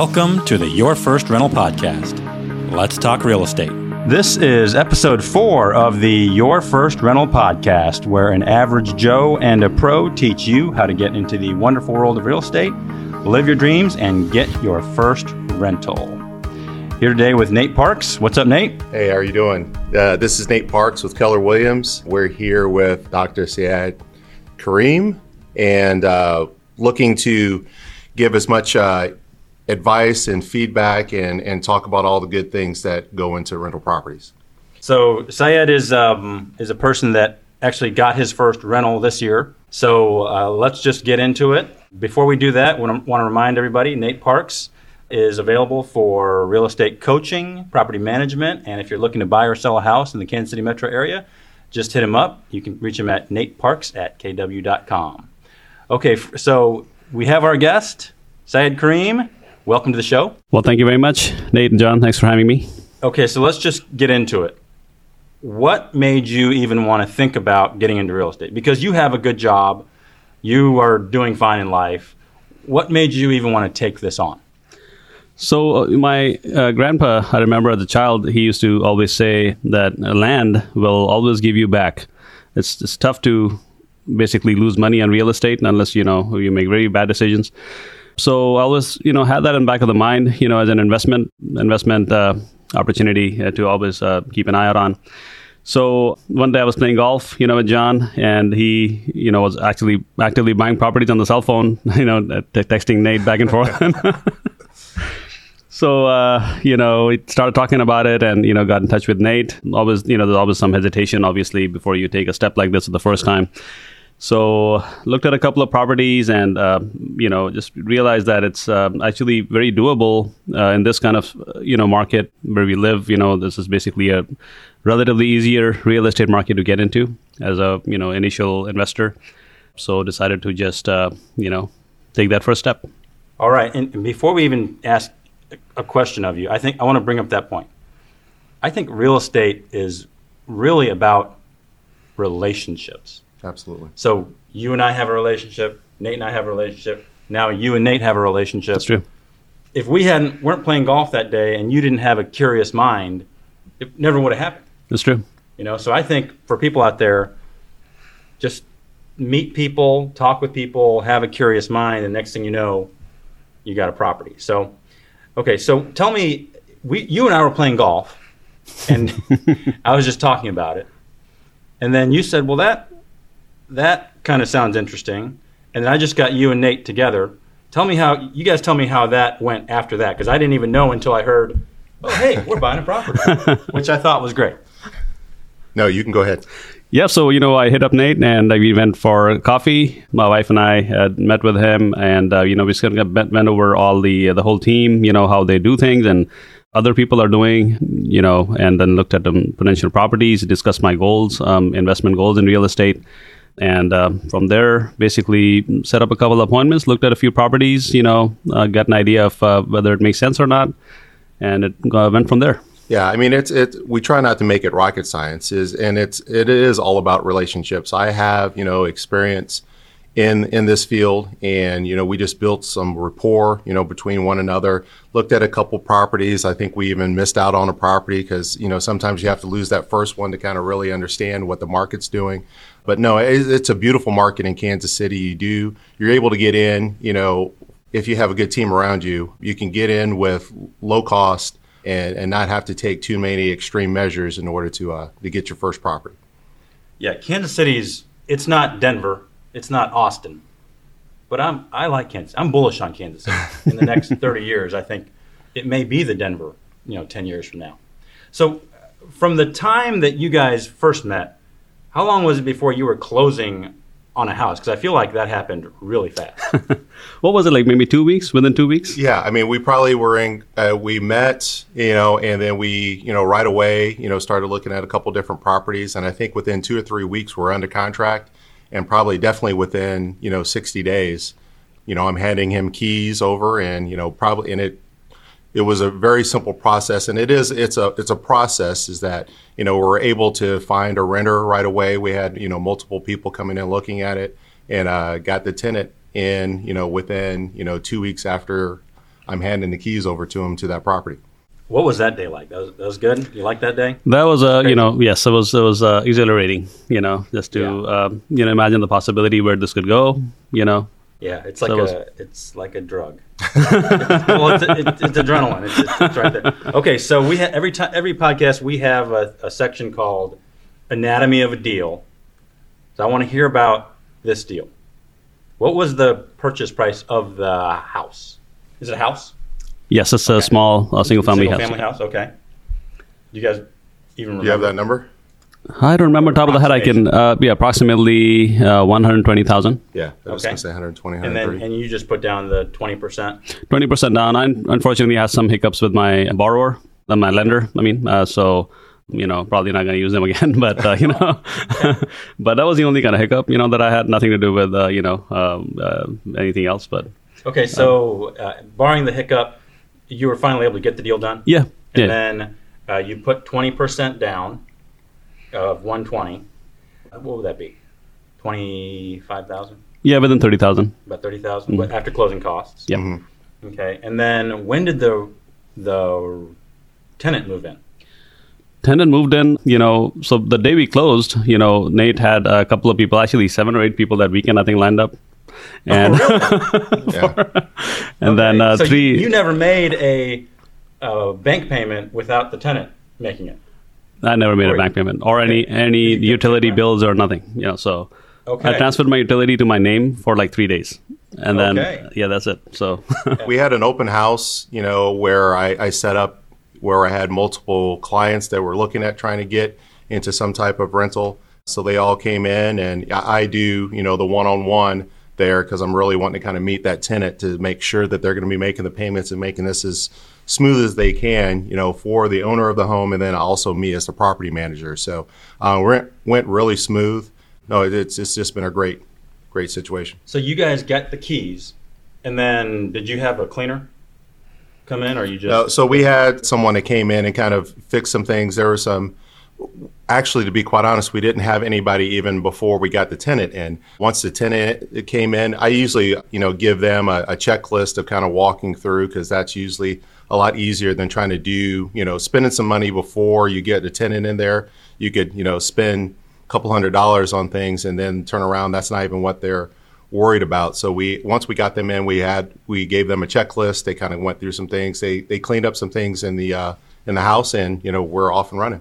Welcome to the Your First Rental Podcast. Let's talk real estate. This is episode four of the Your First Rental Podcast, where an average Joe and a pro teach you how to get into the wonderful world of real estate, live your dreams, and get your first rental. Here today with Nate Parks. What's up, Nate? Hey, how are you doing? Uh, this is Nate Parks with Keller Williams. We're here with Dr. Syed Karim and uh, looking to give as much uh, advice and feedback and, and talk about all the good things that go into rental properties. So Syed is um, is a person that actually got his first rental this year. So uh, let's just get into it. Before we do that, I want to remind everybody Nate Parks is available for real estate coaching, property management, and if you're looking to buy or sell a house in the Kansas City metro area, just hit him up. You can reach him at nateparks at kw.com. Okay, so we have our guest, Syed Karim. Welcome to the show. Well, thank you very much, Nate and John. Thanks for having me. Okay, so let's just get into it. What made you even want to think about getting into real estate? Because you have a good job, you are doing fine in life. What made you even want to take this on? So, uh, my uh, grandpa, I remember as a child, he used to always say that land will always give you back. It's, it's tough to basically lose money on real estate unless you know you make very bad decisions. So I always, you know, had that in the back of the mind, you know, as an investment investment uh, opportunity uh, to always uh, keep an eye out on. So one day I was playing golf, you know, with John, and he, you know, was actually actively buying properties on the cell phone, you know, t- texting Nate back and forth. so uh, you know, we started talking about it, and you know, got in touch with Nate. Always, you know, there's always some hesitation, obviously, before you take a step like this for the first time. So looked at a couple of properties and uh, you know just realized that it's uh, actually very doable uh, in this kind of you know market where we live. You know this is basically a relatively easier real estate market to get into as a you know initial investor. So decided to just uh, you know take that first step. All right, and before we even ask a question of you, I think I want to bring up that point. I think real estate is really about relationships Absolutely. So you and I have a relationship. Nate and I have a relationship. Now you and Nate have a relationship. That's true. If we hadn't weren't playing golf that day and you didn't have a curious mind, it never would have happened. That's true. You know, so I think for people out there, just meet people, talk with people, have a curious mind, and next thing you know, you got a property. So, okay, so tell me, we you and I were playing golf, and I was just talking about it, and then you said, "Well, that that kind of sounds interesting. And then I just got you and Nate together. Tell me how you guys tell me how that went after that because I didn't even know until I heard, "Oh, hey, we're buying a property," which I thought was great. No, you can go ahead. Yeah, so you know, I hit up Nate and uh, we went for coffee. My wife and I had met with him, and uh, you know, we just kind of went over all the uh, the whole team, you know, how they do things and other people are doing, you know, and then looked at the potential properties, discussed my goals, um, investment goals in real estate, and uh, from there basically set up a couple appointments looked at a few properties you know uh, got an idea of uh, whether it makes sense or not and it went from there. Yeah i mean it's it we try not to make it rocket science is and it's it is all about relationships. I have you know experience in in this field and you know we just built some rapport you know between one another looked at a couple properties i think we even missed out on a property because you know sometimes you have to lose that first one to kind of really understand what the market's doing but no, it's a beautiful market in Kansas City. You do, you're able to get in, you know, if you have a good team around you, you can get in with low cost and, and not have to take too many extreme measures in order to, uh, to get your first property. Yeah, Kansas City's, it's not Denver, it's not Austin. But I'm, I like Kansas. I'm bullish on Kansas City. In the next 30 years, I think it may be the Denver, you know, 10 years from now. So from the time that you guys first met, how long was it before you were closing on a house? Because I feel like that happened really fast. what was it like? Maybe two weeks? Within two weeks? Yeah, I mean, we probably were in. Uh, we met, you know, and then we, you know, right away, you know, started looking at a couple different properties, and I think within two or three weeks we're under contract, and probably definitely within, you know, sixty days, you know, I'm handing him keys over, and you know, probably, and it it was a very simple process and it is it's a it's a process is that you know we're able to find a renter right away we had you know multiple people coming in looking at it and uh, got the tenant in you know within you know two weeks after I'm handing the keys over to him to that property. What was that day like? That was, that was good. You like that day? That was uh, you know, yes, it was it was uh, exhilarating. You know, just to Yeah. um, you know imagine the possibility where this could go. You know, Yeah, it's like So it was- a it's like a drug. well, it's, it's, it's adrenaline. It's, it's, it's right there. Okay, so we ha- every time every podcast we have a, a section called Anatomy of a Deal. So I want to hear about this deal. What was the purchase price of the house? Is it a house? Yes, it's a small uh, single family Single house. family house. Okay. Do you guys even remember? You have that number? I don't remember top of the head. I can uh, yeah, approximately uh, one hundred twenty thousand. Yeah, I was Okay. going to say 120, And then 130. and you just put down the twenty percent. Twenty percent down. I unfortunately had some hiccups with my borrower, my lender. I mean, uh, so you know, probably not going to use them again. But uh, you know, but that was the only kind of hiccup, you know, that I had nothing to do with uh, you know um, uh, anything else. But Okay, so uh, barring the hiccup, you were finally able to get the deal done. yeah, And yeah, then uh, you put 20% down of 120. Uh, What would that be? 25,000? yeah, within thirty thousand. About 30,000 but after closing costs. Yeah. Mhm. Okay. And then when did the the tenant move in? tenant moved in, you know, so the day we closed, you know, Nate had a couple of people, actually seven or eight people that weekend, I think, lined up. And, Yeah. and then Okay, uh, so you- three, You, never made a, uh bank payment without the tenant making it. I never made or- a bank payment or any, any utility bills or nothing, you know, so Okay. I transferred my utility to my name for like three days. And then, Okay. yeah, that's it. So, we had an open house, you know, where I, I set up where I had multiple clients that were looking at trying to get into some type of rental. So they all came in, and I I do, you know, the one-on-one there because I'm really wanting to kind of meet that tenant to make sure that they're going to be making the payments and making this as smooth as they can, you know, for the owner of the home and then also me as the property manager. So uh, went went really smooth. No, it's it's just been a great great situation. So you guys got the keys, and then did you have a cleaner come in, or you just? No, so we had someone that came in and kind of fixed some things. There were some, actually, to be quite honest, we didn't have anybody even before we got the tenant in. Once the tenant came in, I usually, you know, give them a, a checklist of kind of walking through because that's usually a lot easier than trying to do, you know, spending some money before you get a tenant in there. You could, you know, spend a couple hundred dollars on things and then turn around. That's not even what they're worried about. So we once we got them in, we had we gave them a checklist. They kind of went through some things. They they cleaned up some things in the uh, in the house, and you know we're off and running.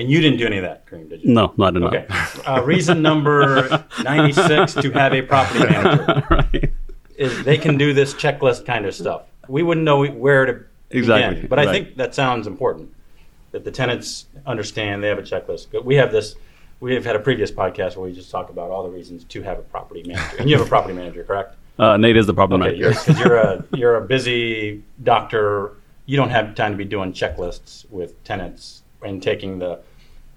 And you didn't do any of that, Karim, did you? no, not enough. Okay. Uh, reason number 96 to have a property manager right. is they can do this checklist kind of stuff. We wouldn't know where to Exactly, begin. But I right. think that sounds important that the tenants understand they have a checklist. We have this. We have had a previous podcast where we just talked about all the reasons to have a property manager, and you have a property manager, correct? Uh, Nate is the problem Okay, manager. you're, you're a you're a busy doctor. You don't have time to be doing checklists with tenants and taking the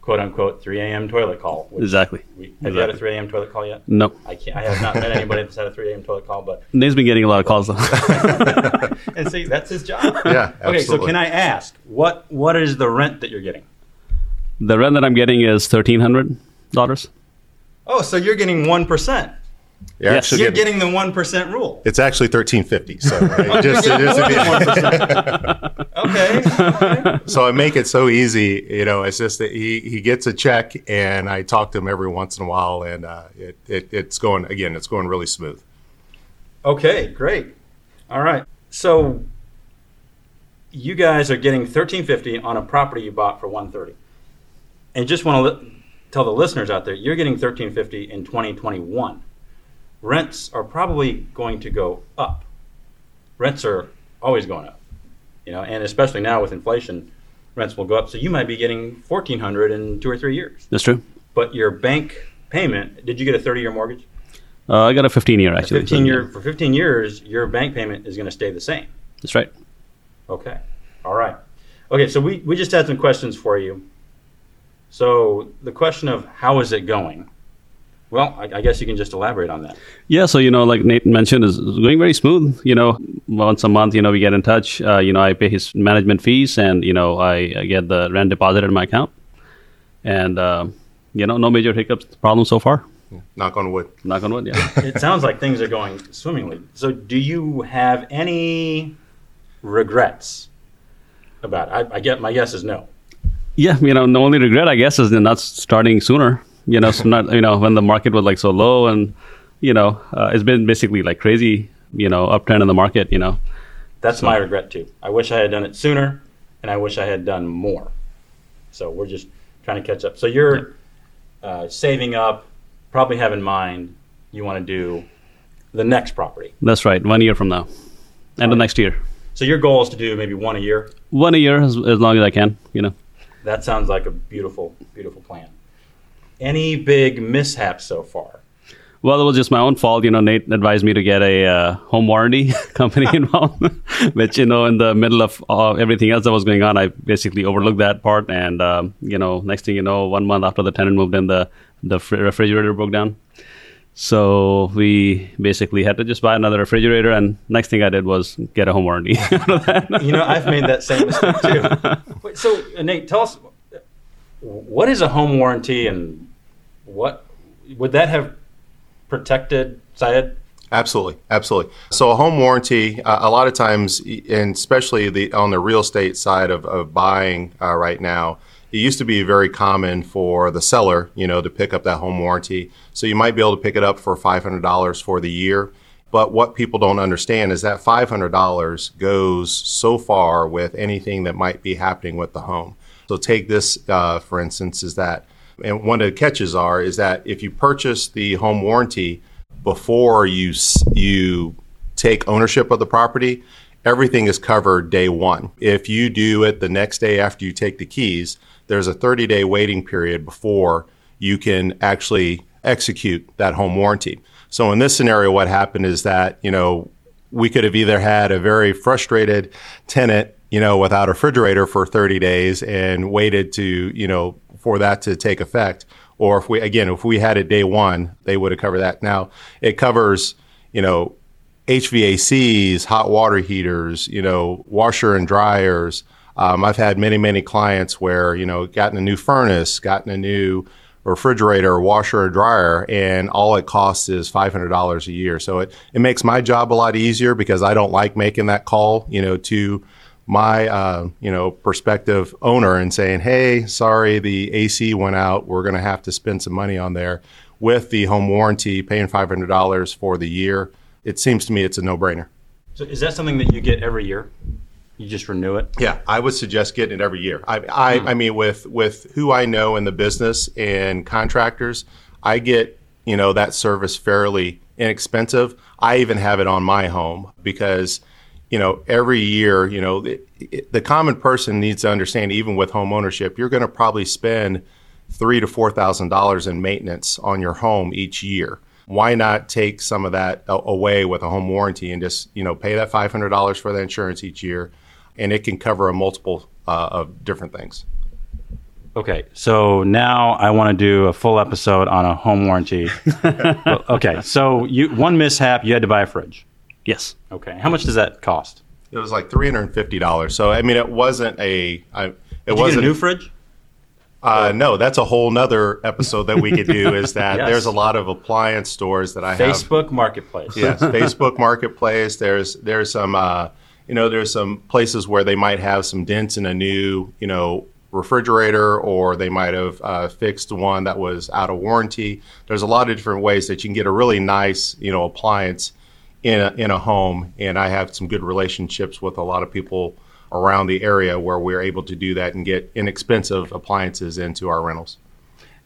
quote unquote 3 a.m. toilet call. Exactly. We, have you had a 3 a.m. toilet call yet? No. I can't. I have not met anybody that's had a 3 a.m. toilet call, but Nate's been getting a lot of calls. though. and see that's his job. Yeah, Absolutely. Okay, so can I ask what what is the rent that you're getting? the rent that I'm getting is thirteen hundred dollars. Oh, so you're getting one percent. You're Yes. You're getting- getting the one percent rule. it's actually thirteen fifty. So right, just, You're just to getting be- more than 1%. Okay. okay. so I make it so easy. You know, it's just that he, he gets a check, and I talk to him every once in a while, and uh, it, it it's going again. It's going really smooth. Okay, great. All right. So you guys are getting thirteen fifty on a property you bought for one thirty, and just want to li- tell the listeners out there, you're getting thirteen fifty in twenty twenty one. Rents are probably going to go up. Rents are always going up, you know, and especially now with inflation, rents will go up. So you might be getting fourteen hundred in two or three years. That's true. But your bank payment, did you get a thirty year mortgage? Uh, I got a fifteen year actually. 15 year for 15 years your bank payment is going to stay the same That's right. okay all right okay so we, we just had some questions for you so the question of how is it going well I, I guess you can just elaborate on that Yeah, so you know, like Nate mentioned, is is going very smooth. You know, once a month, you know, we get in touch. Uh, you know, I pay his management fees, and you know, I, I get the rent deposited in my account, and uh, you know, no major hiccups, problems so far. Knock on wood. Knock on wood. Yeah. it sounds like things are going swimmingly so do you have any regrets about it? I, I get my guess is no. Yeah, you know, the only regret I guess is not starting sooner. You know, so not you know when the market was like so low, and you know, uh, it's been basically like crazy. You know, uptrend in the market. You know, That's my regret too. I wish I had done it sooner, and I wish I had done more. So we're just trying to catch up. So you're uh, saving up, probably have in mind you want to do the next property. that's right. One year from now, and the next year, So your goal is to do maybe one a year. one a year as, as long as I can. You know. That sounds like a beautiful, beautiful plan. Any big mishaps so far? Well, it was just my own fault. You know, Nate advised me to get a uh, home warranty company involved, which you know, in the middle of uh, everything else that was going on, I basically overlooked that part. And um, you know, next thing you know, one month after the tenant moved in, the the fr- refrigerator broke down. So we basically had to just buy another refrigerator. And next thing I did was get a home warranty. You know, I've made that same mistake too. Wait, so, uh, Nate, tell us what is a home warranty and what would that have protected Syed? Absolutely, absolutely. So a home warranty, uh, a lot of times, and especially the on the real estate side of, of buying uh, right now, it used to be very common for the seller, you know, to pick up that home warranty. So you might be able to pick it up for five hundred dollars for the year. But what people don't understand is that five hundred dollars goes so far with anything that might be happening with the home. So take this, uh, for instance, is that, and one of the catches are is that if you purchase the home warranty before you you take ownership of the property, everything is covered day one. If you do it the next day after you take the keys, there's a 30 day waiting period before you can actually execute that home warranty. So in this scenario, what happened is that, you know, we could have either had a very frustrated tenant, you know, without a refrigerator for 30 days and waited to, you know, for that to take effect. Or if we, again, if we had it day one, they would have covered that. Now it covers, you know, HVACs, hot water heaters, you know, washer and dryers. Um, I've had many, many clients where, you know, gotten a new furnace, gotten a new refrigerator, washer, or dryer, and all it costs is $500 a year. So it, it makes my job a lot easier because I don't like making that call, you know, to my, uh, you know, prospective owner and saying, hey, sorry, the AC went out. We're going to have to spend some money on there with the home warranty, paying $500 for the year. It seems to me it's a no brainer. So is that something that you get every year? You just renew it? Yeah, I would suggest getting it every year. I, I, I mean, with with who I know in the business and contractors, I get you know that service fairly inexpensive. I even have it on my home because you know every year, you know, it, it, the common person needs to understand. Even with home ownership, you're going to probably spend three to four thousand dollars in maintenance on your home each year. Why not take some of that away with a home warranty and just you know pay that five hundred dollars for the insurance each year? and it can cover a multiple uh, of different things. Okay, so now I want to do a full episode on a home warranty. Okay, so you one mishap, you had to buy a fridge. Yes. Okay, how much does that cost? It was like three hundred and fifty dollars. So I mean, it wasn't a. I, it Did you get a new fridge? Uh, no, that's a whole nother episode that we could do. Is that Yes. there's a lot of appliance stores that I have. Facebook Marketplace. yes, Facebook Marketplace. There's there's some uh, you know there's some places where they might have some dents in a new you know refrigerator, or they might have uh, fixed one that was out of warranty. There's a lot of different ways that you can get a really nice you know appliance in a, in a home, and I have some good relationships with a lot of people around the area where we're able to do that and get inexpensive appliances into our rentals.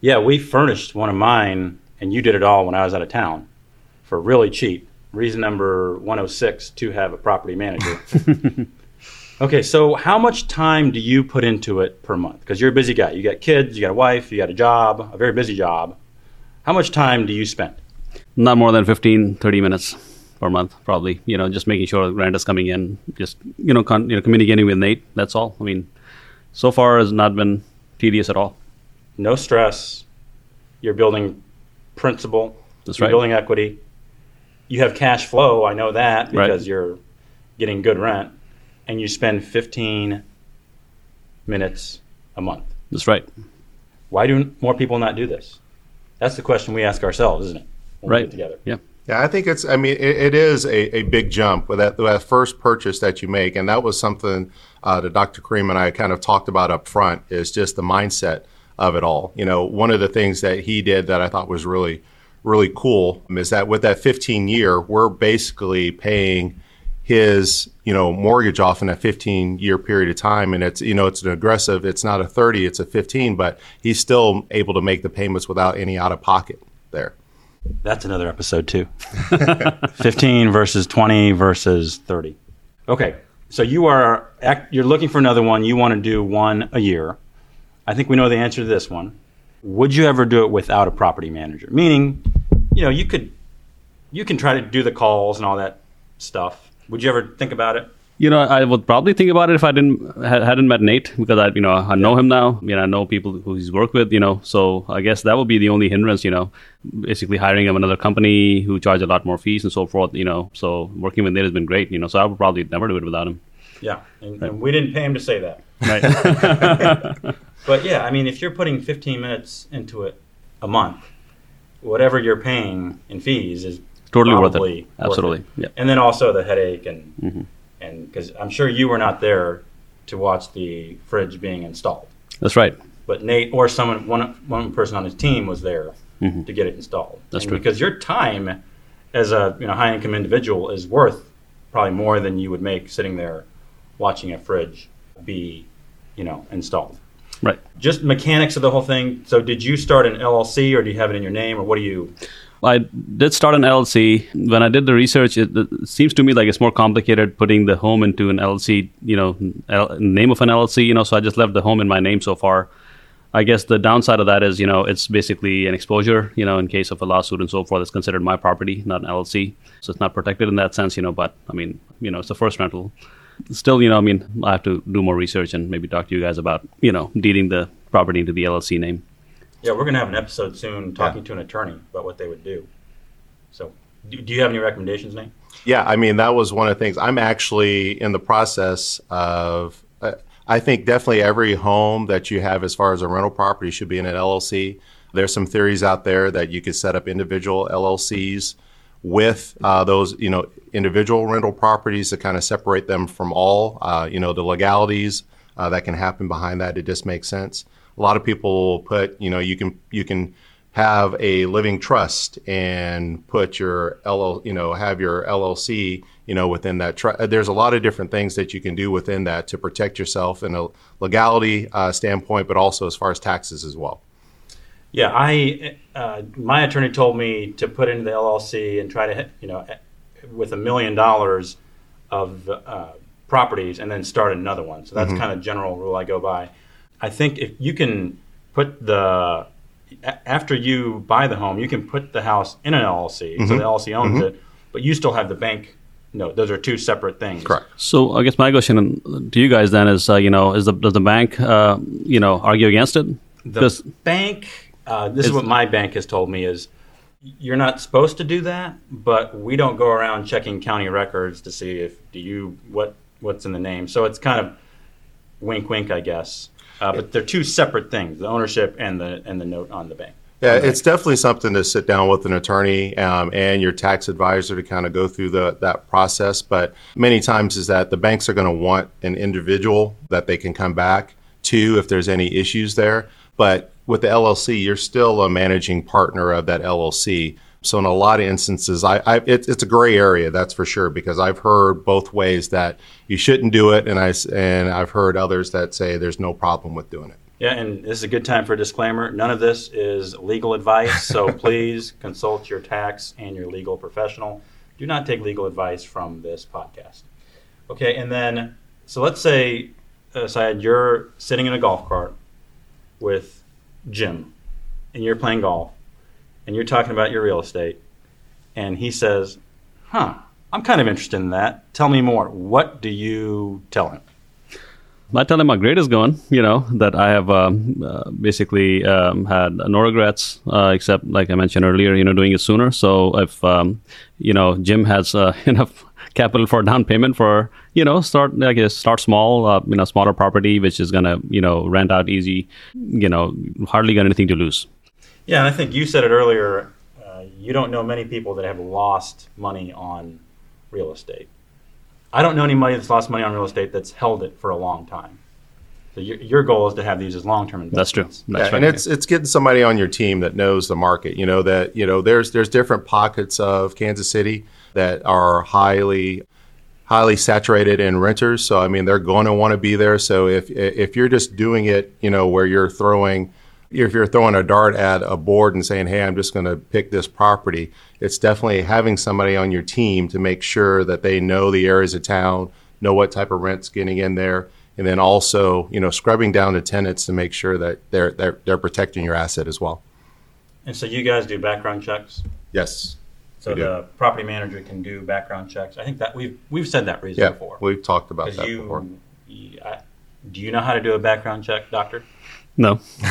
Yeah, we furnished one of mine, and you did it all when I was out of town for really cheap. Reason number 106 to have a property manager. okay, so how much time do you put into it per month? Because you're a busy guy. You got kids, you got a wife, you got a job, a very busy job. How much time do you spend? Not more than 15, 30 minutes per month, probably. You know, just making sure the rent is coming in, just, you know, con- you know, communicating with Nate. That's all. I mean, so far has not been tedious at all. No stress. You're building principal. That's you're right. building equity. You have cash flow. I know that Right. because you're getting good rent, and you spend 15 minutes a month. That's right. Why do more people not do this? That's the question we ask ourselves, isn't it? When we Right. get together. Yeah. Yeah, I think it's. I mean, it, it is a, a big jump with that, that first purchase that you make, and that was something uh, that Dr. Karim and I kind of talked about up front. Is just the mindset of it all. You know, one of the things that he did that I thought was really, really cool is that with that 15 year, we're basically paying his you know mortgage off in a 15 year period of time and it's you know it's an aggressive it's not a 30 it's a 15 but he's still able to make the payments without any out of pocket there That's another episode too. 15 versus 20 versus 30. Okay. So you are you're looking for another one. You want to do one a year. I think we know the answer to this one. Would you ever do it without a property manager? Meaning, you know, you could you can try to do the calls and all that stuff. Would you ever think about it? You know, I would probably think about it if I didn't ha- hadn't met Nate because I, you know, I know him now. You know, I know people who he's worked with. You know, so I guess that would be the only hindrance. You know, basically hiring him another company who charge a lot more fees and so forth. You know, so working with Nate has been great. You know, so I would probably never do it without him. Yeah. And, and we didn't pay him to say that. Right. But yeah, I mean, if you're putting 15 minutes into it a month, whatever you're paying in fees is totally worth it. Absolutely. worth it. Yeah. And then also the headache and Mhm. And because I'm sure you were not there to watch the fridge being installed, That's right. but Nate or someone one one person on his team was there Mhm. to get it installed. That's and true. Because your time as a you know high income individual is worth probably more than you would make sitting there watching a fridge be you know installed Right. just mechanics of the whole thing. So, did you start an LLC, or do you have it in your name, or what do you? I did start an LLC. When I did the research, it, it seems to me like it's more complicated putting the home into an LLC, you know, L, name of an LLC, you know, so I just left the home in my name so far. I guess the downside of that is, you know, it's basically an exposure, you know, in case of a lawsuit and so forth, it's considered my property, not an LLC. So it's not protected in that sense, you know, but I mean, you know, it's the first rental. Still, you know, I mean, I have to do more research and maybe talk to you guys about, you know, deeding the property into the LLC name. Yeah, we're going to have an episode soon talking to an attorney about what they would do. So, do, do you have any recommendations, Nate? Yeah, I mean that was one of the things. I'm actually in the process of. Uh, I think definitely every home that you have as far as a rental property should be in an LLC. There's some theories out there that you could set up individual LLCs with uh, those, you know, individual rental properties to kind of separate them from all, uh, you know, the legalities uh, that can happen behind that. It just makes sense. A lot of people will put, you know, you can you can have a living trust and put your LL, you know, have your LLC, you know, within that trust. There's a lot of different things that you can do within that to protect yourself in a legality uh, standpoint, but also as far as taxes as well. Yeah, I uh, my attorney told me to put into the LLC and try to, hit, you know, with a million dollars of uh, properties and then start another one. So that's kind of general rule I go by. I think if you can put the after you buy the home, you can put the house in an LLC, so the LLC owns it, but you still have the bank. No, those are two separate things. Correct. So I guess my question to you guys then is, uh, you know, is the does the bank, uh, you know, argue against it? The bank. Uh, this is Is- what my bank has told me is you're not supposed to do that, but we don't go around checking county records to see if do you what what's in the name. So it's kind of wink, wink, I guess. Uh, but they're two separate things: the ownership and the and the note on the bank. Yeah, it's definitely something to sit down with an attorney um, and your tax advisor to kind of go through the, that process. But many times is that the banks are going to want an individual that they can come back to if there's any issues there. But with the LLC, you're still a managing partner of that LLC. So in a lot of instances, I, I it, it's a gray area, that's for sure, because I've heard both ways that you shouldn't do it, and I and I've heard others that say there's no problem with doing it. Yeah, and this is a good time for a disclaimer. None of this is legal advice, so please consult your tax and your legal professional. Do not take legal advice from this podcast. Okay, and then, so let's say, uh, Syed, you're sitting in a golf cart with Jim, and you're playing golf, and you're talking about your real estate, and he says, Huh, I'm kind of interested in that. Tell me more. What do you tell him? I tell him how grade is going, you know, that I have um, uh, basically um, had no regrets, uh, except, like I mentioned earlier, you know, doing it sooner. So if, um, you know, Jim has uh, enough capital for down payment for, you know, start, I guess, start small, uh, you know, smaller property, which is going to, you know, rent out easy, you know, hardly got anything to lose. Yeah, and I think you said it earlier. Uh, you you don't know many people that have lost money on real estate. I don't know anybody that's lost money on real estate that's held it for a long time. So your, your goal is to have these as long-term investments. That's true. That's yeah, right. and it's it's getting somebody on your team that knows the market. You know that you know there's there's different pockets of Kansas City that are highly highly saturated in renters. So I mean they're going to want to be there. So if if you're just doing it, you know where you're throwing if you're throwing a dart at a board and saying, "Hey, I'm just going to pick this property," it's definitely having somebody on your team to make sure that they know the areas of town, know what type of rent's getting in there, and then also, you know, scrubbing down the tenants to make sure that they're they're they're protecting your asset as well. And so you guys do background checks. Yes. So the property manager can do background checks. I think that we've we've said that reason Yeah, before. we've talked about that you, before. I- do you know how to do a background check, doctor? No.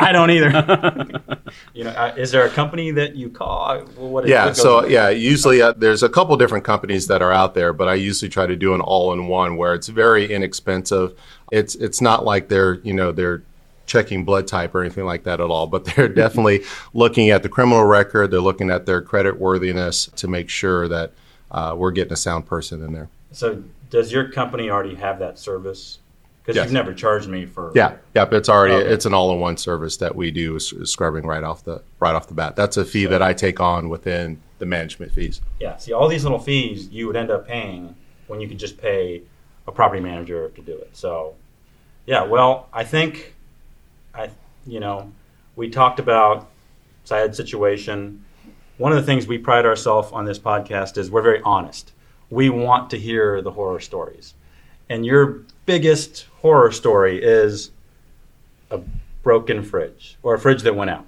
I don't either. you know, uh, is there a company that you call? Well, what is, Yeah, what so with- yeah, usually uh, there's a couple different companies that are out there, but I usually try to do an all-in-one where it's very inexpensive. It's it's not like they're you know they're checking blood type or anything like that at all, but they're definitely looking at the criminal record. They're looking at their credit worthiness to make sure that uh, we're getting a sound person in there. So does your company already have that service? Because Yes. you've never charged me for. Yeah, yep, it's already Okay. it's an all-in-one service that we do is, is scrubbing right off the right off the bat. That's a fee that I take on within the management fees. Yeah. See, all these little fees you would end up paying when you could just pay a property manager to do it. So, yeah. Well, I think, I you know, we talked about Syed's situation. One of the things we pride ourselves on this podcast is we're very honest. We want to hear the horror stories, and your biggest horror story is a broken fridge or a fridge that went out.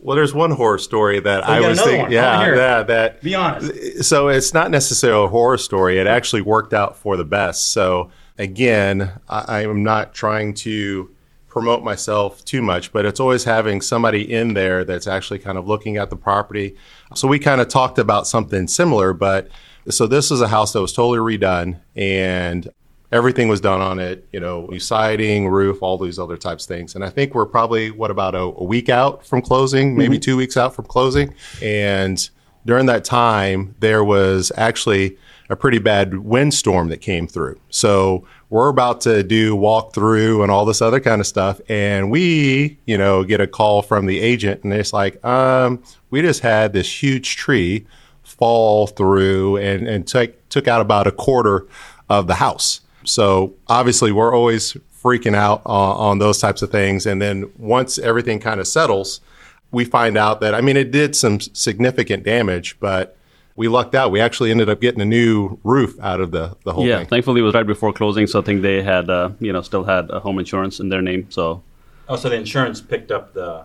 Well, there's one horror story that you I was thinking. one. Yeah, yeah, that Be honest. so it's not necessarily a horror story. It actually worked out for the best. So again, I, I am not trying to promote myself too much, but it's always having somebody in there that's actually kind of looking at the property. So we kind of talked about something similar, but so this is a house that was totally redone and everything was done on it, you know, siding, roof, all these other types of things. And I think we're probably, what, about a, a week out from closing, maybe two weeks out from closing. And during that time, there was actually a pretty bad windstorm that came through. So we're about to do walkthrough and all this other kind of stuff. And we, you know, get a call from the agent and it's like, um, we just had this huge tree fall through and, and took, took out about a quarter of the house. So obviously, we're always freaking out on, on those types of things. And then once everything kind of settles, we find out that, I mean, it did some significant damage, but we lucked out. We actually ended up getting a new roof out of the, the whole Yeah, thing. Yeah, thankfully it was right before closing, so I think they had, uh, you know, still had a home insurance in their name. So Oh, so the insurance picked up the.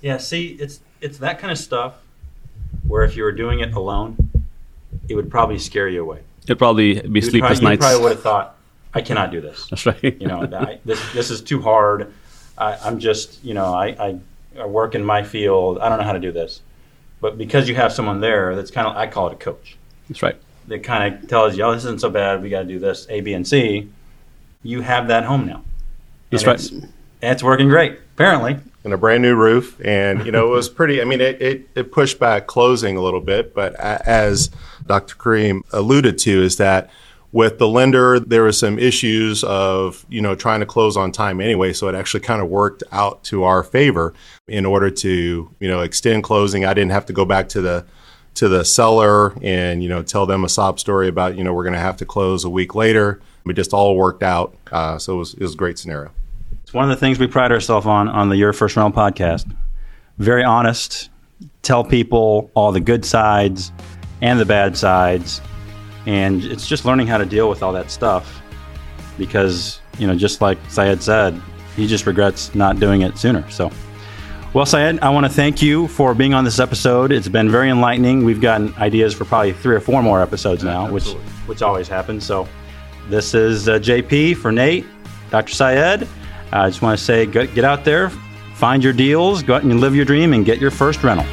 Yeah, see, it's it's that kind of stuff where if you were doing it alone, it would probably scare you away. It'd probably be You would sleepless probably, you nights. probably would have thought, I cannot do this. That's right. You know, I, this this is too hard. I, I'm just, you know, I, I I work in my field. I don't know how to do this, but because you have someone there, that's kind of I call it a coach. That's right. That kind of tells you, oh, this isn't so bad. We got to do this A, B, and C. You have that home now. That's And right. it's- And it's working great, apparently. And a brand new roof. And, you know, it was pretty, I mean, it, it, it pushed back closing a little bit, but as Dr. Karim alluded to, is that with the lender, there was some issues of, you know, trying to close on time anyway. So it actually kind of worked out to our favor in order to, you know, extend closing. I didn't have to go back to the, to the seller and, you know, tell them a sob story about, you know, we're going to have to close a week later. It just all worked out. Uh, so it was, it was a great scenario. It's one of the things we pride ourselves on on the Your First Rental podcast. Very honest, tell people all the good sides and the bad sides, and it's just learning how to deal with all that stuff. Because you know, just like Syed said, he just regrets not doing it sooner. So, well, Syed, I want to thank you for being on this episode. It's been very enlightening. We've gotten ideas for probably three or four more episodes now, which which always happens. So, this is uh, JP for Nate, Dr. Syed. I just want to say, get, out there, find your deals, go out and live your dream, and get your first rental.